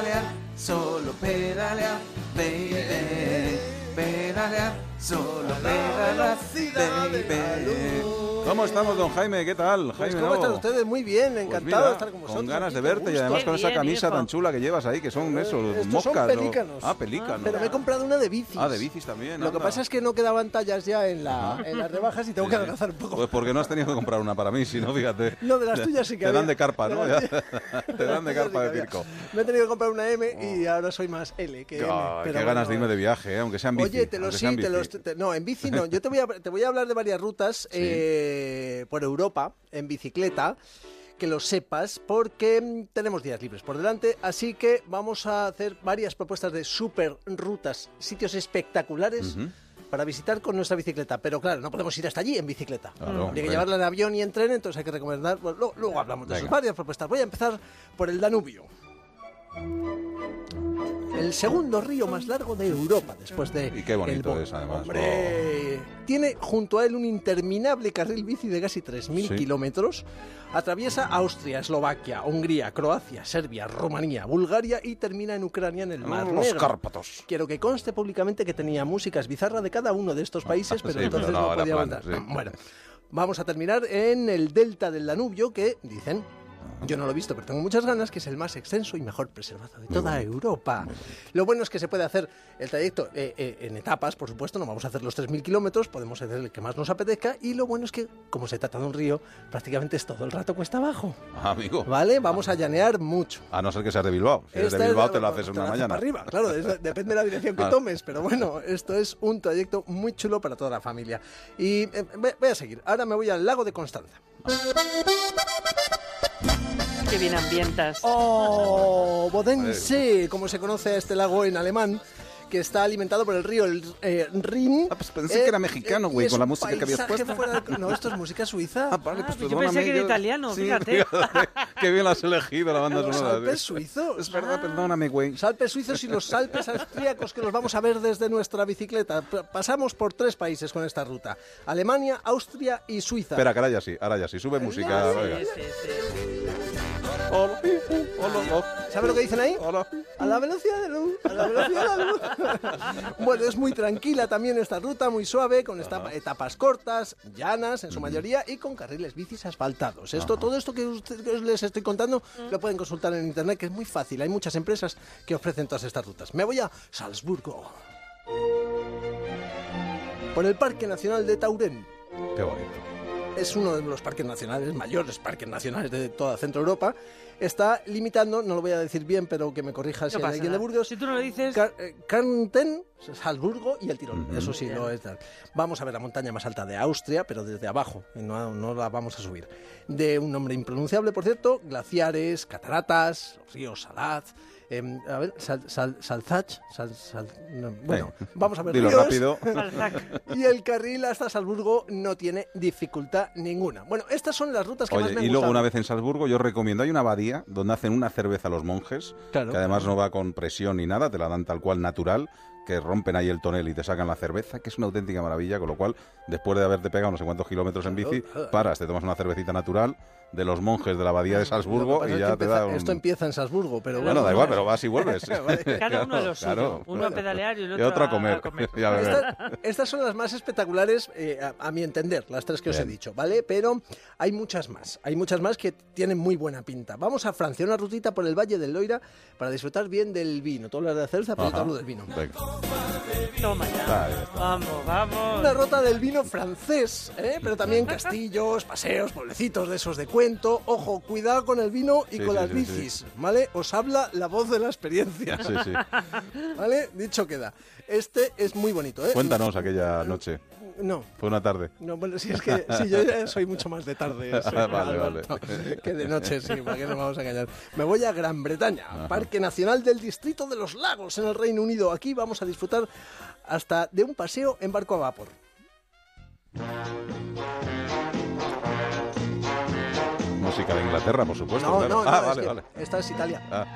pedalear, solo pedalear, baby. Pedalear, solo pedalear, baby. ¿Cómo estamos, don Jaime? ¿Qué tal, Pues, Jaime? ¿Cómo están Novo? ustedes? Muy bien, Pues encantado mira, de estar con vosotros. Con ganas de verte y además con esa camisa viejo. tan chula que llevas ahí, que son esos, Estos son moscas. ¿no? pelícanos. Ah, pelícanos. Pero me he comprado una de bicis. Ah, de bicis también. Lo que anda. pasa es que no quedaban tallas ya en, la, en las rebajas y tengo Sí, que adelgazar un poco. Pues porque no has tenido que comprar una para mí, si no, fíjate. No, de las tuyas sí que Te dan había. de carpa, ¿no? Te dan de carpa de que circo. Me he tenido que comprar una M y ahora soy más L que M. Qué ganas de irme de viaje, ¿eh? aunque sean bici. Oye, te lo aunque sí, te los, no, en bici no. Yo te voy a, te voy a hablar de varias rutas eh, por Europa en bicicleta, que lo sepas, porque mm, tenemos días libres por delante, así que vamos a hacer varias propuestas de super rutas, sitios espectaculares. Para visitar con nuestra bicicleta, pero claro, no podemos ir hasta allí en bicicleta. Claro, que llevarla en avión y en tren, entonces hay que recomendar. bueno, luego, luego hablamos de eso. Venga. Varias propuestas. Voy a empezar por el Danubio. El segundo río más largo de Europa, después de. Y qué bonito el es, además. Oh. Tiene junto a él un interminable carril bici de casi 3.000 Sí. kilómetros. Atraviesa Austria, Eslovaquia, Hungría, Croacia, Serbia, Rumanía, Bulgaria y termina en Ucrania en el Mar Los Negro. Cárpatos. Quiero que conste públicamente que tenía músicas bizarras de cada uno de estos países, pero Sí, entonces pero no, podía sí. Bueno, vamos a terminar en el delta del Danubio, que dicen, yo no lo he visto, pero tengo muchas ganas, que es el más extenso y mejor preservado de toda Europa. Lo bueno es que se puede hacer el trayecto eh, eh, en etapas, por supuesto, no vamos a hacer los 3.000 kilómetros, podemos hacer el que más nos apetezca, y lo bueno es que, como se trata de un río, prácticamente es todo el rato cuesta abajo. Ah, amigo. ¿Vale? Vamos a llanear mucho. A no ser que seas de Bilbao. Si eres de es Bilbao la- te lo haces te una haces mañana. para arriba, claro, es- depende de la dirección que Ah. tomes, pero bueno, esto es un trayecto muy chulo para toda la familia. Y eh, voy a seguir, ahora me voy al lago de Constanza. Qué bien ambientas. ¡Oh! Bodensee, como se conoce este lago en alemán, que está alimentado por el río el, eh, Rin. Ah, pues pensé que era mexicano, y güey, con la música que habías puesto. fuera de- No, esto es música suiza. Ah, vale, Ah, pues pues yo pensé que era yo- italiano, Sí, fíjate. Qué bien lo has elegido la banda sonora. Alpes sí. suizos. Es verdad, perdóname, güey. Los Alpes suizos y los Alpes austríacos que los vamos a ver desde nuestra bicicleta. Pasamos por tres países con esta ruta. Alemania, Austria y Suiza. Espera, que ahora ya sí, ahora ya sí. Sube música. Sí, sí, sí. Hola, hola, hola. ¿Sabe lo que dicen ahí? Hola. A la velocidad de luz, a la velocidad de la luz. bueno, es muy tranquila también esta ruta, muy suave, con esta- etapas cortas, llanas en su mayoría y con carriles bicis asfaltados. Esto, todo esto que, usted- que les estoy contando lo pueden consultar en internet, que es muy fácil. Hay muchas empresas que ofrecen todas estas rutas. Me voy a Salzburgo. Por el Parque Nacional de Tauren. Qué bonito. Es uno de los parques nacionales, mayores parques nacionales de toda Centro Europa. Está limitando, no lo voy a decir bien, pero que me corrija si No hay pasa alguien de. Burgos. Si tú no lo dices, Car- eh, Kärnten, Salzburgo y el Tirol. Eso sí, Ya. lo es. tal. Vamos a ver la montaña más alta de Austria, pero desde abajo, y no, no la vamos a subir. De un nombre impronunciable, por cierto, glaciares, cataratas, ríos Salat. Em, a ver, Sal, Sal- Salzach, Sal- Sal- no, bueno, vamos a ver. Dilo ríos. rápido. Y el carril hasta Salzburgo no tiene dificultad ninguna. Bueno, estas son las rutas que más Oye, me y luego gustan. una vez en Salzburgo yo recomiendo, hay una abadía donde hacen una cerveza a los monjes, Claro. que además no va con presión ni nada, te la dan tal cual natural, que rompen ahí el tonel y te sacan la cerveza, que es una auténtica maravilla, con lo cual, después de haberte pegado no sé cuántos kilómetros en bici, paras, te tomas una cervecita natural de los monjes de la abadía de Salzburgo y es que ya te empieza- da un... Esto empieza en Salzburgo, pero Bueno, bueno. da igual, pero vas y vuelves. Cada uno a lo suyo. Claro. Uno a pedalear y el otro, Y otro a comer. a. Esta- estas son las más espectaculares, eh, a, a mi entender, las tres que os he dicho, ¿vale? Pero hay muchas más, hay muchas más que tienen muy buena pinta. Vamos a Francia, una rutita por el Valle del Loira para disfrutar bien del vino. Todo lo de la cerveza, pero hablo del vino. Venga. Toma ya. Está. Vamos, vamos. Una ruta del vino francés, ¿eh? pero también castillos, paseos, pueblecitos de esos de cuento. Ojo, cuidado con el vino y Sí, con sí, las sí, bicis, ¿vale? Os habla la voz de la experiencia, Sí, sí. ¿vale? Dicho queda. Este es muy bonito, ¿eh? Cuéntanos aquella noche. No, Fue una tarde. no, bueno, si es que si yo ya soy mucho más de tarde Vale, vale. Que de noche, sí, para qué nos vamos a engañar. Me voy a Gran Bretaña, Parque Nacional del Distrito de los Lagos en el Reino Unido. Aquí vamos a disfrutar hasta de un paseo en barco a vapor. Música de Inglaterra, por supuesto. No, claro. no, no, ah, vale, que vale. esta es Italia. Ah,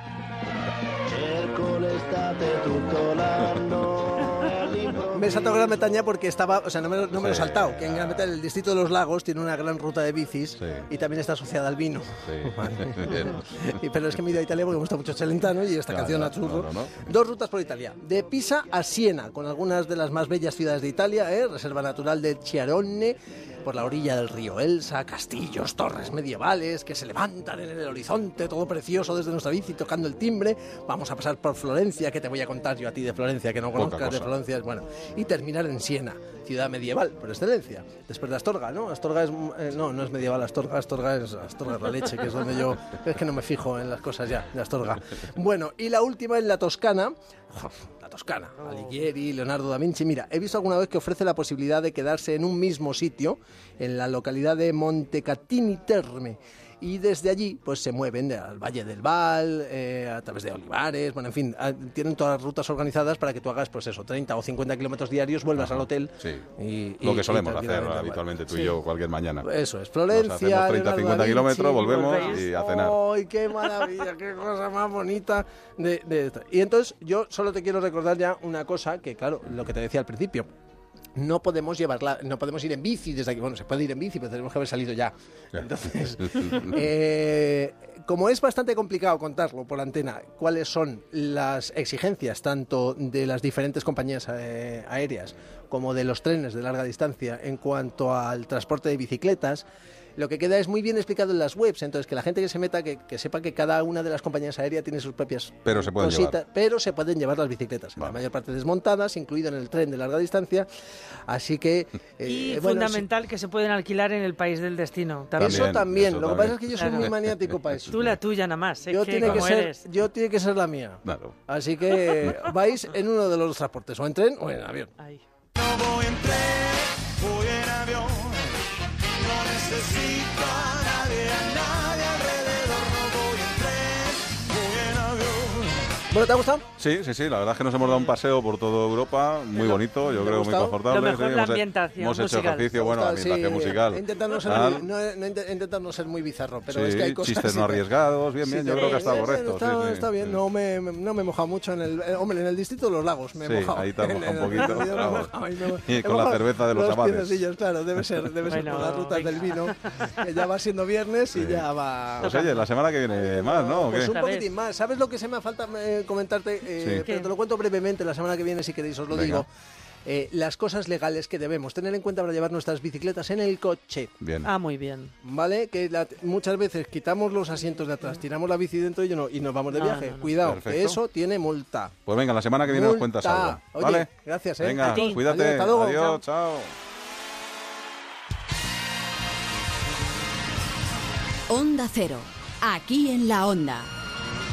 Me he saltado Gran Bretaña porque estaba, o sea, no me, no me lo he saltado. Que en Gran Bretaña, el distrito de los lagos, tiene una gran ruta de bicis Sí. y también está asociada al vino. Sí. Y, pero es que me he ido a Italia porque me gusta mucho Celentano y esta Claro, canción a churro. no, no, no. Dos rutas por Italia. De Pisa a Siena, con algunas de las más bellas ciudades de Italia, ¿eh? Reserva Natural de Chiarone, por la orilla del río Elsa, castillos, torres medievales que se levantan en el horizonte, todo precioso desde nuestra bici tocando el timbre. Vamos a pasar por Florencia, que te voy a contar yo a ti de Florencia, que no conozcas de. Florencia. Bueno, y terminar en Siena, ciudad medieval por excelencia. Después de Astorga, ¿no? Astorga es. eh, no, no es medieval, Astorga, Astorga es, Astorga es la leche, que es donde yo. Es que no me fijo en las cosas ya, de Astorga. Bueno, y la última en la Toscana. La Toscana, Alighieri, Leonardo da Vinci. Mira, he visto alguna vez que ofrece la posibilidad de quedarse en un mismo sitio, en la localidad de Montecatini Terme. Y desde allí, pues se mueven al Valle del Val, eh, a través de Olivares, bueno, en fin, a- tienen todas las rutas organizadas para que tú hagas, pues eso, 30 o 50 kilómetros diarios, vuelvas al hotel. Sí. y- Lo que solemos hacer habitualmente tú y yo cualquier mañana. Eso es, Nos Florencia. hacemos 30, Leonardo 50 da Vinci, kilómetros, volvemos y a cenar. ¡Ay, qué maravilla! ¡Qué cosa más bonita! De, de esto. Y entonces yo solo te quiero recordar ya una cosa que, claro, lo que te decía al principio. No podemos llevarla, no podemos ir en bici desde aquí. Bueno, se puede ir en bici, pero tenemos que haber salido ya. Entonces, eh, como es bastante complicado contarlo por antena, cuáles son las exigencias tanto de las diferentes compañías eh, aéreas como de los trenes de larga distancia en cuanto al transporte de bicicletas, lo que queda es muy bien explicado en las webs. Entonces, que la gente que se meta, que, que sepa que cada una de las compañías aéreas tiene sus propias Pero se pueden cositas, llevar. pero se pueden llevar las bicicletas, la Vale. mayor parte desmontadas, incluido en el tren de larga distancia. Así que. eh, Y bueno, sí, fundamental que se pueden alquilar en el país del destino. También. eso También, eso Lo que también. pasa es que yo soy Claro. muy maniático para eso. Tú la tuya nada más. Yo, que tiene que ser, yo tiene que ser la mía. Claro. Así que vais en uno de los transportes, o en tren o en avión. No voy Bueno, ¿te ha gustado? Sí, sí, sí, la verdad es que nos hemos dado un paseo por toda Europa, muy bonito, yo ¿Te ha creo muy confortable. Lo mejor, sí, la hemos, ambientación hemos hecho musical. ejercicio, bueno, la Sí, ambientación musical. He intentado no ser, Tal. muy, no, ser muy bizarro, pero sí, es que hay cosas... chistes no que- arriesgados, bien, bien, yo creo que ha estado correcto. Está, está bien, sí. no me, no me he mojado mucho en el... eh, hombre, en el distrito de los lagos me he Sí, mojado. ahí te has mojado un poquito, Y con la cerveza de los piernecillos, claro, debe ser, debe ser Bueno, por las rutas del vino, que ya va siendo viernes y ya va... Pues oye, la semana que viene más, ¿no? ¿O Pues un poquitín más. ¿Sabes lo que se me falta eh, comentarte? Eh, Sí. Pero te lo cuento brevemente la semana que viene, si queréis, os lo Venga. digo. Eh, las cosas legales que debemos tener en cuenta para llevar nuestras bicicletas en el coche. Bien. Ah, muy bien. ¿Vale? Que la- muchas veces quitamos los asientos de atrás, tiramos la bici dentro y, no- y nos vamos de No, viaje. no, no. Cuidado, que eso tiene multa. Pues venga, la semana que viene nos cuentas Multa. algo. Oye, ¿Vale? gracias, ¿eh? Venga, cuídate. Adiós, hasta luego. Adiós, chao. Onda Cero, aquí en la Onda.